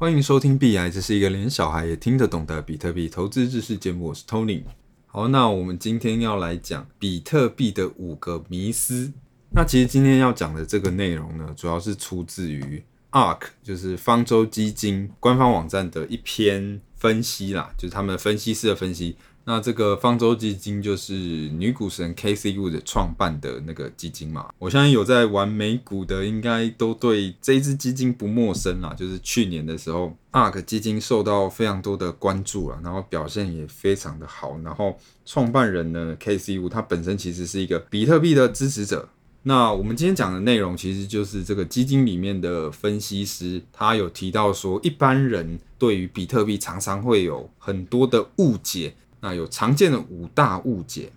欢迎收听币爱，这是一个连小孩也听得懂的比特币投资知识节目。我是 Tony。好，那我们今天要来讲比特币的五个迷思。那其实今天要讲的这个内容呢，主要是出自于 ARK，就是方舟基金官方网站的一篇分析啦，就是他们分析师的分析。那这个方舟基金就是女股神 K C Wood 创办的那个基金嘛，我相信有在玩美股的，应该都对这一支基金不陌生啦。就是去年的时候，ARK 基金受到非常多的关注啊，然后表现也非常的好。然后创办人呢 K C Wood 他本身其实是一个比特币的支持者。那我们今天讲的内容，其实就是这个基金里面的分析师，他有提到说，一般人对于比特币常常会有很多的误解。那有常见的五大误解，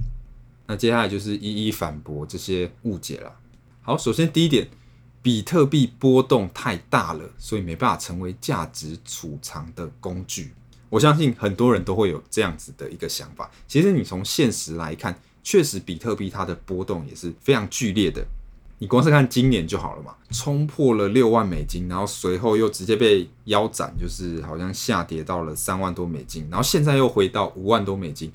那接下来就是一一反驳这些误解了。好，首先第一点，比特币波动太大了，所以没办法成为价值储藏的工具。我相信很多人都会有这样子的一个想法。其实你从现实来看，确实比特币它的波动也是非常剧烈的。你光是看今年就好了嘛，冲破了六万美金，然后随后又直接被腰斩，就是好像下跌到了三万多美金，然后现在又回到五万多美金，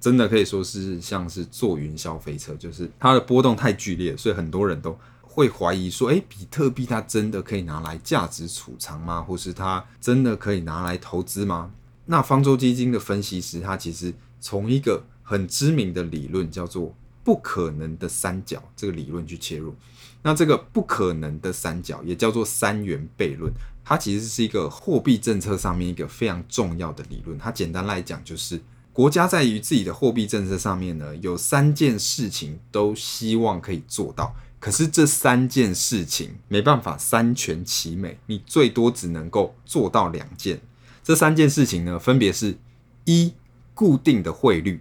真的可以说是像是坐云霄飞车，就是它的波动太剧烈，所以很多人都会怀疑说，诶，比特币它真的可以拿来价值储藏吗？或是它真的可以拿来投资吗？那方舟基金的分析师他其实从一个很知名的理论叫做。不可能的三角这个理论去切入，那这个不可能的三角也叫做三元悖论，它其实是一个货币政策上面一个非常重要的理论。它简单来讲就是，国家在于自己的货币政策上面呢，有三件事情都希望可以做到，可是这三件事情没办法三全其美，你最多只能够做到两件。这三件事情呢，分别是：一、固定的汇率；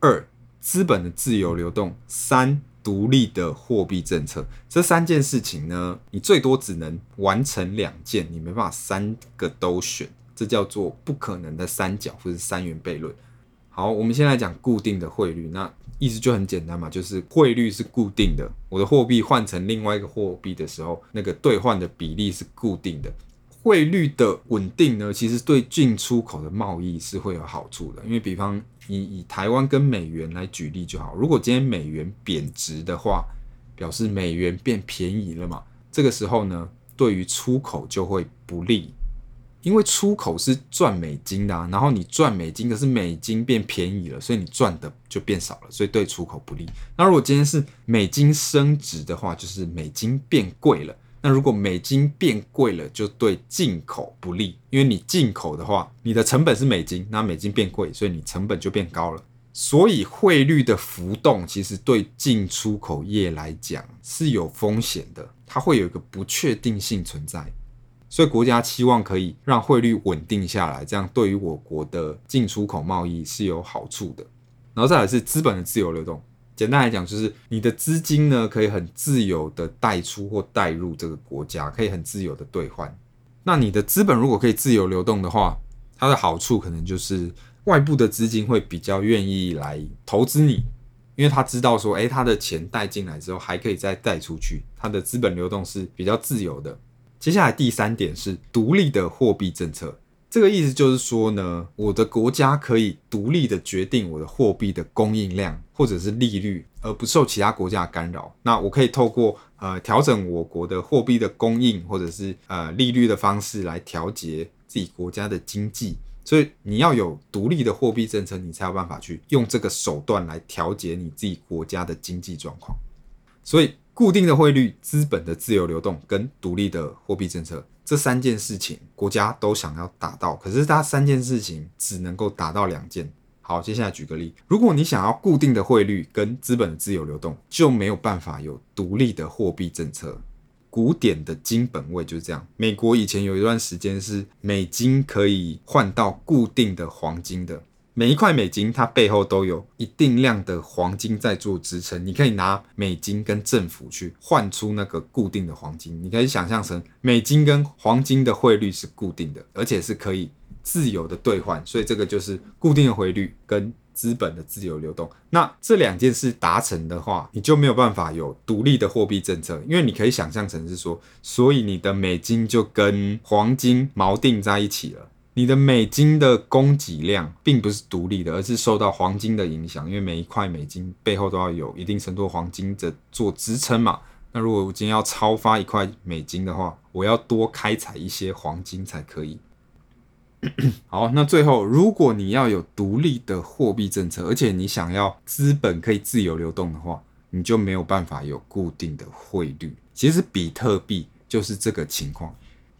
二、资本的自由流动，三、独立的货币政策，这三件事情呢，你最多只能完成两件，你没办法三个都选，这叫做不可能的三角或者三元悖论。好，我们先来讲固定的汇率，那意思就很简单嘛，就是汇率是固定的，我的货币换成另外一个货币的时候，那个兑换的比例是固定的。汇率的稳定呢，其实对进出口的贸易是会有好处的，因为比方以以台湾跟美元来举例就好，如果今天美元贬值的话，表示美元变便宜了嘛，这个时候呢，对于出口就会不利，因为出口是赚美金的啊，然后你赚美金，可是美金变便宜了，所以你赚的就变少了，所以对出口不利。那如果今天是美金升值的话，就是美金变贵了。那如果美金变贵了，就对进口不利，因为你进口的话，你的成本是美金，那美金变贵，所以你成本就变高了。所以汇率的浮动其实对进出口业来讲是有风险的，它会有一个不确定性存在。所以国家期望可以让汇率稳定下来，这样对于我国的进出口贸易是有好处的。然后再来是资本的自由流动。简单来讲，就是你的资金呢，可以很自由的带出或带入这个国家，可以很自由的兑换。那你的资本如果可以自由流动的话，它的好处可能就是外部的资金会比较愿意来投资你，因为他知道说，诶，他的钱带进来之后还可以再带出去，他的资本流动是比较自由的。接下来第三点是独立的货币政策。这个意思就是说呢，我的国家可以独立的决定我的货币的供应量或者是利率，而不受其他国家的干扰。那我可以透过呃调整我国的货币的供应或者是呃利率的方式来调节自己国家的经济。所以你要有独立的货币政策，你才有办法去用这个手段来调节你自己国家的经济状况。所以。固定的汇率、资本的自由流动跟独立的货币政策这三件事情，国家都想要达到，可是它三件事情只能够达到两件。好，接下来举个例，如果你想要固定的汇率跟资本自由流动，就没有办法有独立的货币政策。古典的金本位就是这样。美国以前有一段时间是美金可以换到固定的黄金的。每一块美金，它背后都有一定量的黄金在做支撑。你可以拿美金跟政府去换出那个固定的黄金。你可以想象成美金跟黄金的汇率是固定的，而且是可以自由的兑换。所以这个就是固定的汇率跟资本的自由流动。那这两件事达成的话，你就没有办法有独立的货币政策，因为你可以想象成是说，所以你的美金就跟黄金锚定在一起了。你的美金的供给量并不是独立的，而是受到黄金的影响，因为每一块美金背后都要有一定程度的黄金的做支撑嘛。那如果我今天要超发一块美金的话，我要多开采一些黄金才可以。好，那最后，如果你要有独立的货币政策，而且你想要资本可以自由流动的话，你就没有办法有固定的汇率。其实比特币就是这个情况，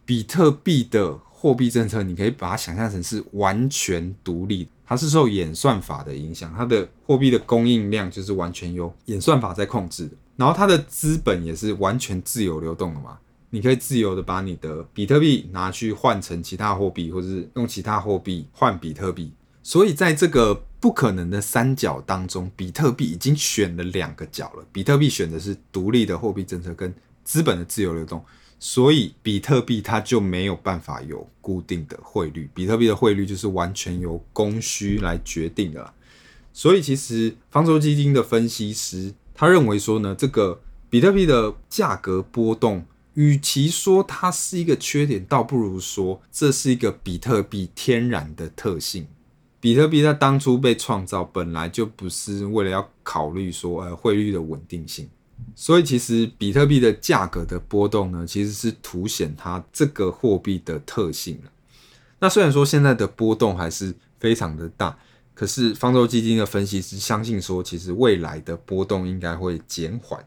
比特币的。货币政策，你可以把它想象成是完全独立，它是受演算法的影响，它的货币的供应量就是完全由演算法在控制的，然后它的资本也是完全自由流动的嘛，你可以自由的把你的比特币拿去换成其他货币，或者是用其他货币换比特币，所以在这个不可能的三角当中，比特币已经选了两个角了，比特币选的是独立的货币政策跟资本的自由流动。所以比特币它就没有办法有固定的汇率，比特币的汇率就是完全由供需来决定的。所以其实方舟基金的分析师他认为说呢，这个比特币的价格波动，与其说它是一个缺点，倒不如说这是一个比特币天然的特性。比特币在当初被创造，本来就不是为了要考虑说呃汇率的稳定性。所以，其实比特币的价格的波动呢，其实是凸显它这个货币的特性。那虽然说现在的波动还是非常的大，可是方舟基金的分析师相信说，其实未来的波动应该会减缓，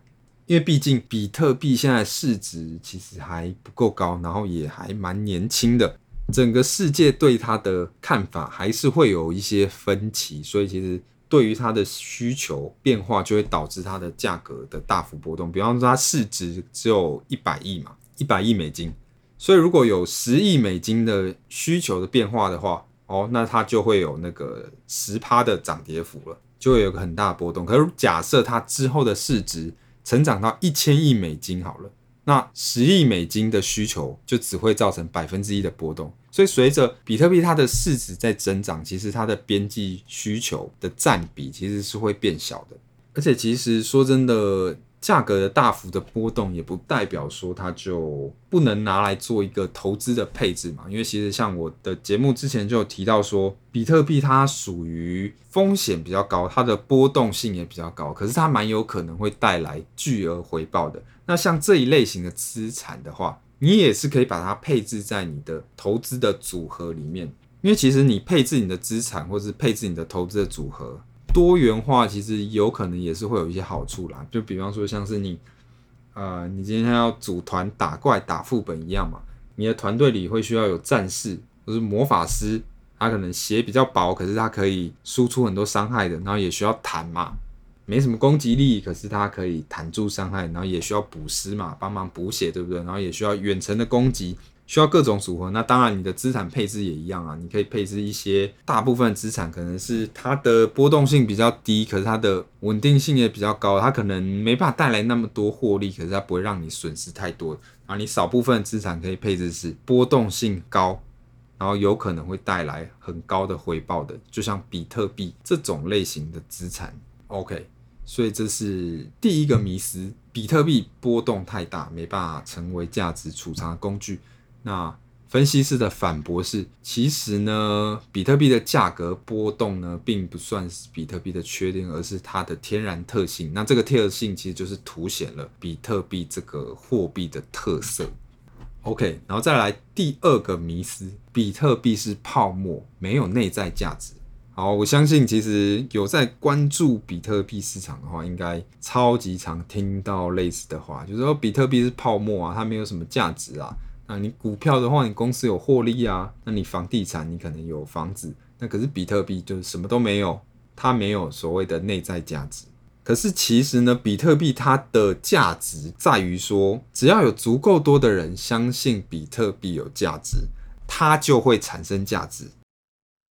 因为毕竟比特币现在市值其实还不够高，然后也还蛮年轻的，整个世界对它的看法还是会有一些分歧，所以其实。对于它的需求变化，就会导致它的价格的大幅波动。比方说，它市值只有一百亿嘛，一百亿美金，所以如果有十亿美金的需求的变化的话，哦，那它就会有那个十趴的涨跌幅了，就会有个很大的波动。可是假设它之后的市值成长到一千亿美金好了。那十亿美金的需求就只会造成百分之一的波动，所以随着比特币它的市值在增长，其实它的边际需求的占比其实是会变小的，而且其实说真的。价格的大幅的波动，也不代表说它就不能拿来做一个投资的配置嘛。因为其实像我的节目之前就有提到说，比特币它属于风险比较高，它的波动性也比较高，可是它蛮有可能会带来巨额回报的。那像这一类型的资产的话，你也是可以把它配置在你的投资的组合里面，因为其实你配置你的资产，或是配置你的投资的组合。多元化其实有可能也是会有一些好处啦，就比方说像是你，呃，你今天要组团打怪打副本一样嘛，你的团队里会需要有战士或是魔法师，他可能血比较薄，可是他可以输出很多伤害的，然后也需要弹嘛，没什么攻击力，可是他可以弹住伤害，然后也需要补师嘛，帮忙补血，对不对？然后也需要远程的攻击。需要各种组合，那当然你的资产配置也一样啊。你可以配置一些大部分资产，可能是它的波动性比较低，可是它的稳定性也比较高。它可能没办法带来那么多获利，可是它不会让你损失太多。啊，你少部分资产可以配置是波动性高，然后有可能会带来很高的回报的，就像比特币这种类型的资产。OK，所以这是第一个迷思：比特币波动太大，没办法成为价值储藏工具。那分析师的反驳是，其实呢，比特币的价格波动呢，并不算是比特币的缺点，而是它的天然特性。那这个特性其实就是凸显了比特币这个货币的特色。OK，然后再来第二个迷思，比特币是泡沫，没有内在价值。好，我相信其实有在关注比特币市场的话，应该超级常听到类似的话，就是说比特币是泡沫啊，它没有什么价值啊。那你股票的话，你公司有获利啊。那你房地产，你可能有房子。那可是比特币就是什么都没有，它没有所谓的内在价值。可是其实呢，比特币它的价值在于说，只要有足够多的人相信比特币有价值，它就会产生价值。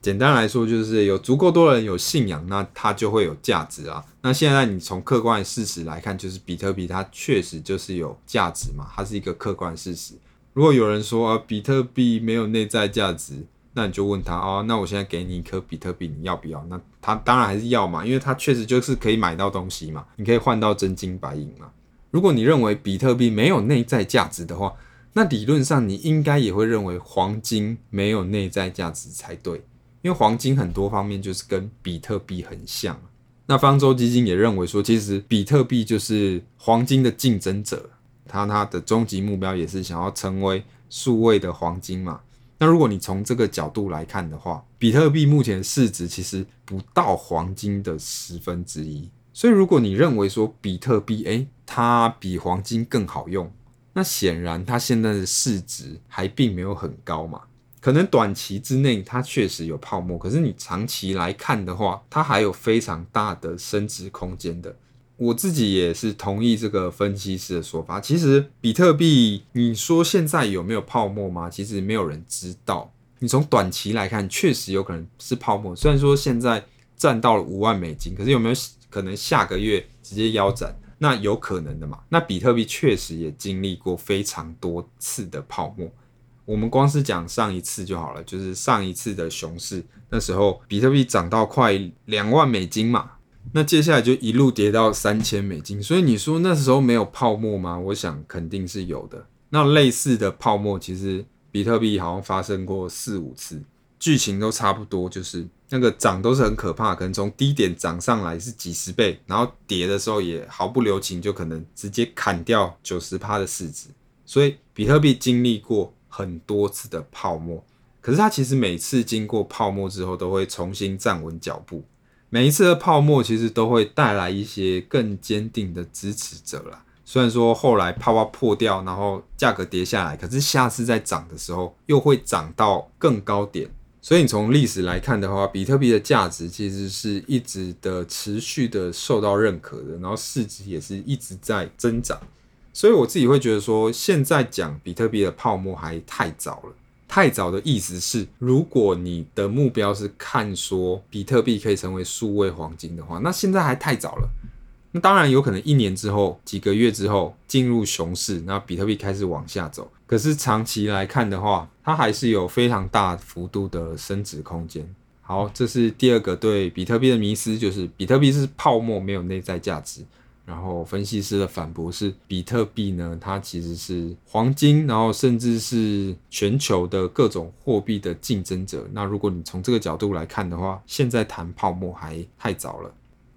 简单来说，就是有足够多人有信仰，那它就会有价值啊。那现在你从客观的事实来看，就是比特币它确实就是有价值嘛，它是一个客观事实。如果有人说啊，比特币没有内在价值，那你就问他哦，那我现在给你一颗比特币，你要不要？那他当然还是要嘛，因为他确实就是可以买到东西嘛，你可以换到真金白银嘛。如果你认为比特币没有内在价值的话，那理论上你应该也会认为黄金没有内在价值才对，因为黄金很多方面就是跟比特币很像。那方舟基金也认为说，其实比特币就是黄金的竞争者，它它的终极目标也是想要成为数位的黄金嘛。那如果你从这个角度来看的话，比特币目前市值其实不到黄金的十分之一。所以如果你认为说比特币，诶，它比黄金更好用，那显然它现在的市值还并没有很高嘛。可能短期之内它确实有泡沫，可是你长期来看的话，它还有非常大的升值空间的。我自己也是同意这个分析师的说法。其实比特币，你说现在有没有泡沫吗？其实没有人知道。你从短期来看，确实有可能是泡沫。虽然说现在赚到了五万美金，可是有没有可能下个月直接腰斩？那有可能的嘛。那比特币确实也经历过非常多次的泡沫。我们光是讲上一次就好了，就是上一次的熊市，那时候比特币涨到快两万美金嘛。那接下来就一路跌到三千美金，所以你说那时候没有泡沫吗？我想肯定是有的。那类似的泡沫，其实比特币好像发生过四五次，剧情都差不多，就是那个涨都是很可怕，可能从低点涨上来是几十倍，然后跌的时候也毫不留情，就可能直接砍掉九十趴的市值。所以比特币经历过很多次的泡沫，可是它其实每次经过泡沫之后，都会重新站稳脚步。每一次的泡沫其实都会带来一些更坚定的支持者啦。虽然说后来泡泡破掉，然后价格跌下来，可是下次再涨的时候又会涨到更高点。所以你从历史来看的话，比特币的价值其实是一直的持续的受到认可的，然后市值也是一直在增长。所以我自己会觉得说，现在讲比特币的泡沫还太早了。太早的意思是，如果你的目标是看说比特币可以成为数位黄金的话，那现在还太早了。那当然有可能一年之后、几个月之后进入熊市，那比特币开始往下走。可是长期来看的话，它还是有非常大幅度的升值空间。好，这是第二个对比特币的迷思，就是比特币是泡沫，没有内在价值。然后分析师的反驳是，比特币呢，它其实是黄金，然后甚至是全球的各种货币的竞争者。那如果你从这个角度来看的话，现在谈泡沫还太早了。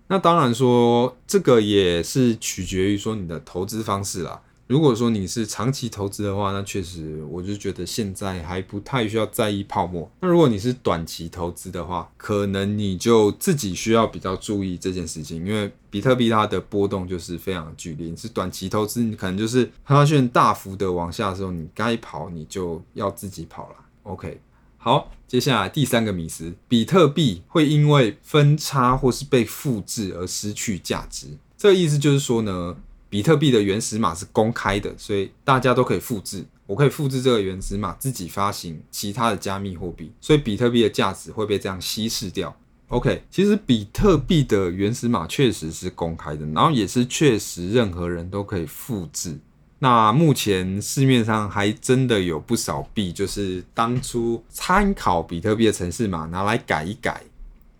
那当然说，这个也是取决于说你的投资方式啦。如果说你是长期投资的话，那确实我就觉得现在还不太需要在意泡沫。那如果你是短期投资的话，可能你就自己需要比较注意这件事情，因为比特币它的波动就是非常剧烈。你是短期投资，你可能就是发现大幅的往下的时候，你该跑你就要自己跑了。OK，好，接下来第三个迷思，比特币会因为分叉或是被复制而失去价值。这个意思就是说呢，比特币的原始码是公开的，所以大家都可以复制。我可以复制这个原始码，自己发行其他的加密货币，所以比特币的价值会被这样稀释掉。OK，其实比特币的原始码确实是公开的，然后也是确实任何人都可以复制。那目前市面上还真的有不少币，就是当初参考比特币的程式码拿来改一改。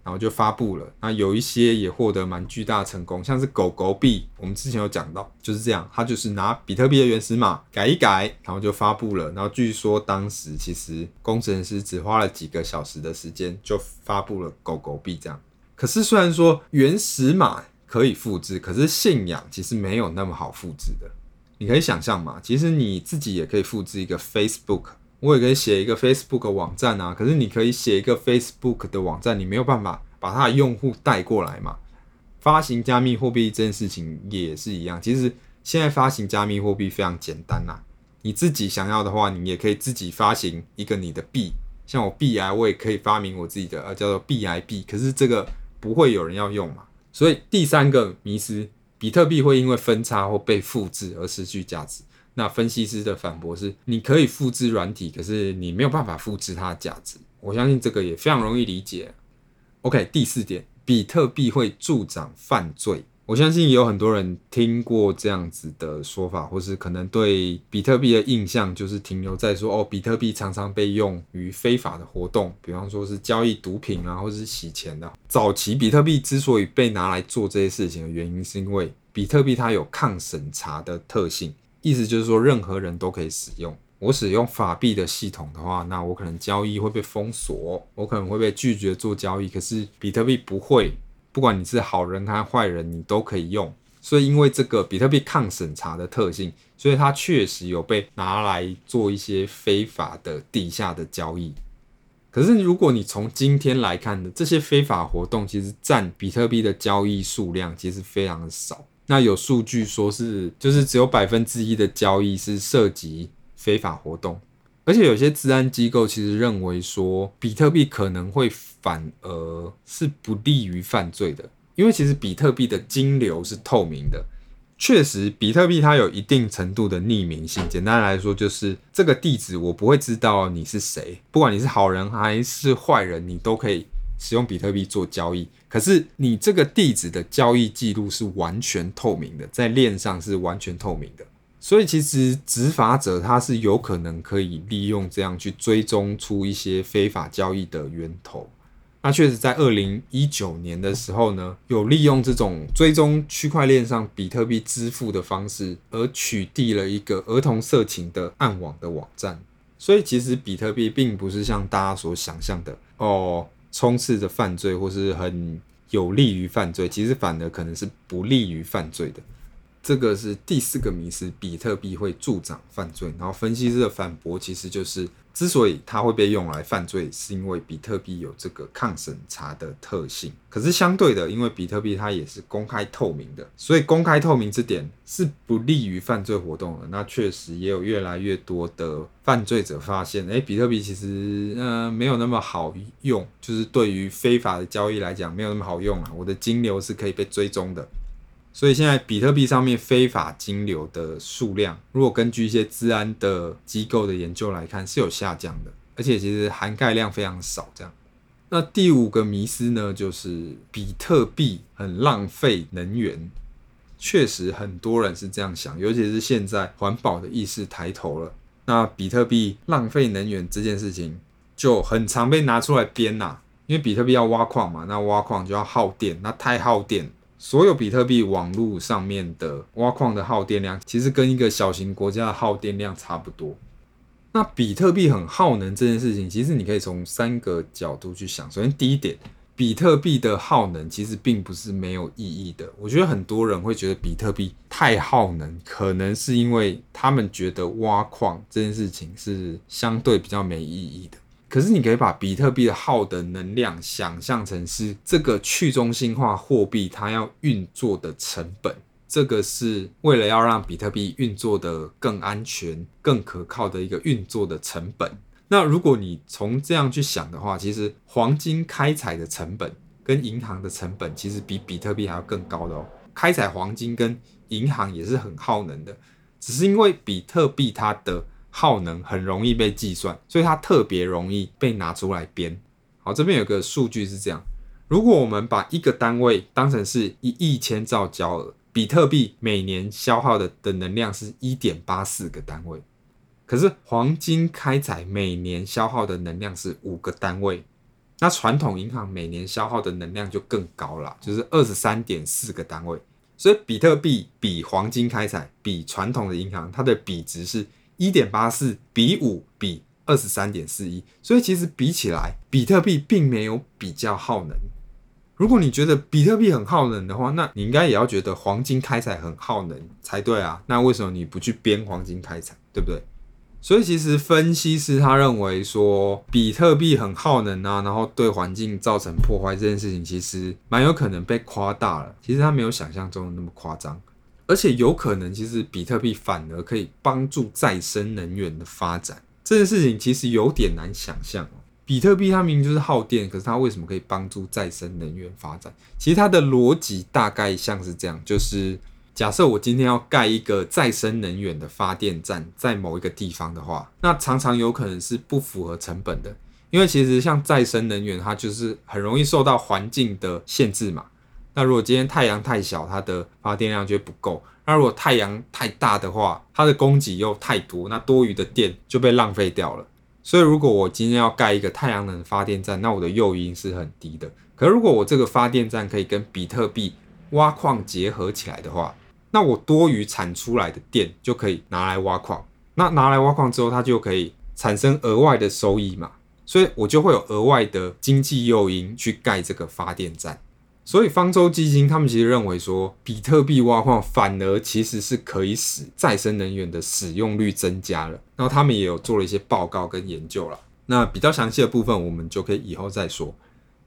然后就发布了，那有一些也获得蛮巨大成功，像是狗狗币，我们之前有讲到，就是这样，它就是拿比特币的原始码改一改，然后就发布了。然后据说当时其实工程师只花了几个小时的时间就发布了狗狗币这样。可是虽然说原始码可以复制，可是信仰其实没有那么好复制的。你可以想象嘛，其实你自己也可以复制一个 Facebook。我也可以写一个 Facebook 网站啊，可是你可以写一个 Facebook 的网站，你没有办法把它的用户带过来嘛？发行加密货币这件事情也是一样。其实现在发行加密货币非常简单呐，你自己想要的话，你也可以自己发行一个你的币，像我币癌，我也可以发明我自己的，呃，叫做币癌币。可是这个不会有人要用嘛？所以第三个迷思，比特币会因为分叉或被复制而失去价值。那分析师的反驳是：你可以复制软体，可是你没有办法复制它的价值。我相信这个也非常容易理解。OK，第四点，比特币会助长犯罪。我相信有很多人听过这样子的说法，或是可能对比特币的印象就是停留在说，哦，比特币常常被用于非法的活动，比方说是交易毒品啊，或是洗钱的。早期比特币之所以被拿来做这些事情的原因，是因为比特币它有抗审查的特性，意思就是说任何人都可以使用。我使用法币的系统的话，那我可能交易会被封锁，我可能会被拒绝做交易，可是比特币不会。不管你是好人还是坏人，你都可以用。所以因为这个比特币抗审查的特性，所以它确实有被拿来做一些非法的地下的交易。可是如果你从今天来看的这些非法活动，其实占比特币的交易数量其实非常的少。那有数据说是，就是只有百分之一的交易是涉及非法活动。而且有些治安机构其实认为说，比特币可能会反而是不利于犯罪的，因为其实比特币的金流是透明的。确实，比特币它有一定程度的匿名性。简单来说，就是这个地址我不会知道你是谁，不管你是好人还是坏人，你都可以使用比特币做交易。可是你这个地址的交易记录是完全透明的，在链上是完全透明的。所以其实执法者他是有可能可以利用这样去追踪出一些非法交易的源头。那确实在二零一九年的时候呢，有利用这种追踪区块链上比特币支付的方式，而取缔了一个儿童色情的暗网的网站。所以其实比特币并不是像大家所想象的哦，充斥着犯罪或是很有利于犯罪，其实反而可能是不利于犯罪的。这个是第四个迷思，比特币会助长犯罪。然后分析师的反驳其实就是，之所以它会被用来犯罪，是因为比特币有这个抗审查的特性。可是相对的，因为比特币它也是公开透明的，所以公开透明这点是不利于犯罪活动的。那确实也有越来越多的犯罪者发现，诶，比特币其实呃没有那么好用，就是对于非法的交易来讲没有那么好用啊。我的金流是可以被追踪的。所以现在比特币上面非法金流的数量，如果根据一些治安的机构的研究来看，是有下降的，而且其实涵盖量非常少。这样，那第五个迷思呢，就是比特币很浪费能源。确实很多人是这样想，尤其是现在环保的意识抬头了，那比特币浪费能源这件事情就很常被拿出来编呐，因为比特币要挖矿嘛，那挖矿就要耗电，那太耗电。所有比特币网络上面的挖矿的耗电量，其实跟一个小型国家的耗电量差不多。那比特币很耗能这件事情，其实你可以从三个角度去想。首先，第一点，比特币的耗能其实并不是没有意义的。我觉得很多人会觉得比特币太耗能，可能是因为他们觉得挖矿这件事情是相对比较没意义的。可是，你可以把比特币的耗的能量想象成是这个去中心化货币它要运作的成本，这个是为了要让比特币运作的更安全、更可靠的一个运作的成本。那如果你从这样去想的话，其实黄金开采的成本跟银行的成本其实比比特币还要更高的哦。开采黄金跟银行也是很耗能的，只是因为比特币它的耗能很容易被计算，所以它特别容易被拿出来编。好，这边有个数据是这样：如果我们把一个单位当成是一亿千兆焦耳，比特币每年消耗的的能量是一点八四个单位。可是黄金开采每年消耗的能量是五个单位，那传统银行每年消耗的能量就更高了，就是二十三点四个单位。所以比特币比黄金开采比传统的银行，它的比值是。一点八四比五比二十三点四一，所以其实比起来，比特币并没有比较耗能。如果你觉得比特币很耗能的话，那你应该也要觉得黄金开采很耗能才对啊。那为什么你不去编黄金开采，对不对？所以其实分析师他认为说，比特币很耗能啊，然后对环境造成破坏这件事情，其实蛮有可能被夸大了。其实他没有想象中的那么夸张。而且有可能，其实比特币反而可以帮助再生能源的发展。这件事情其实有点难想象哦。比特币它明明就是耗电，可是它为什么可以帮助再生能源发展？其实它的逻辑大概像是这样：就是假设我今天要盖一个再生能源的发电站在某一个地方的话，那常常有可能是不符合成本的，因为其实像再生能源，它就是很容易受到环境的限制嘛。那如果今天太阳太小，它的发电量就不够。那如果太阳太大的话，它的供给又太多，那多余的电就被浪费掉了。所以，如果我今天要盖一个太阳能发电站，那我的诱因是很低的。可如果我这个发电站可以跟比特币挖矿结合起来的话，那我多余产出来的电就可以拿来挖矿。那拿来挖矿之后，它就可以产生额外的收益嘛。所以我就会有额外的经济诱因去盖这个发电站。所以方舟基金他们其实认为说，比特币挖矿反而其实是可以使再生能源的使用率增加了。然后他们也有做了一些报告跟研究了。那比较详细的部分，我们就可以以后再说。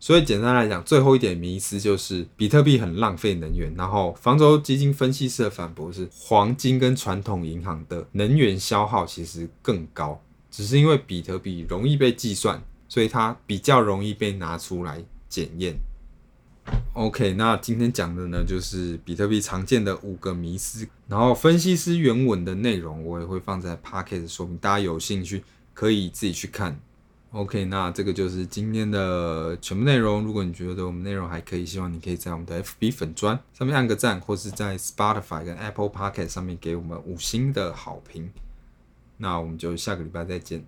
所以简单来讲，最后一点迷思就是比特币很浪费能源。然后方舟基金分析师的反驳是，黄金跟传统银行的能源消耗其实更高，只是因为比特币容易被计算，所以它比较容易被拿出来检验。OK，那今天讲的呢，就是比特币常见的五个迷思，然后分析师原文的内容我也会放在 Pocket 说明，大家有兴趣可以自己去看。OK，那这个就是今天的全部内容。如果你觉得我们内容还可以，希望你可以在我们的 FB 粉砖上面按个赞，或是在 Spotify 跟 Apple Pocket 上面给我们五星的好评。那我们就下个礼拜再见。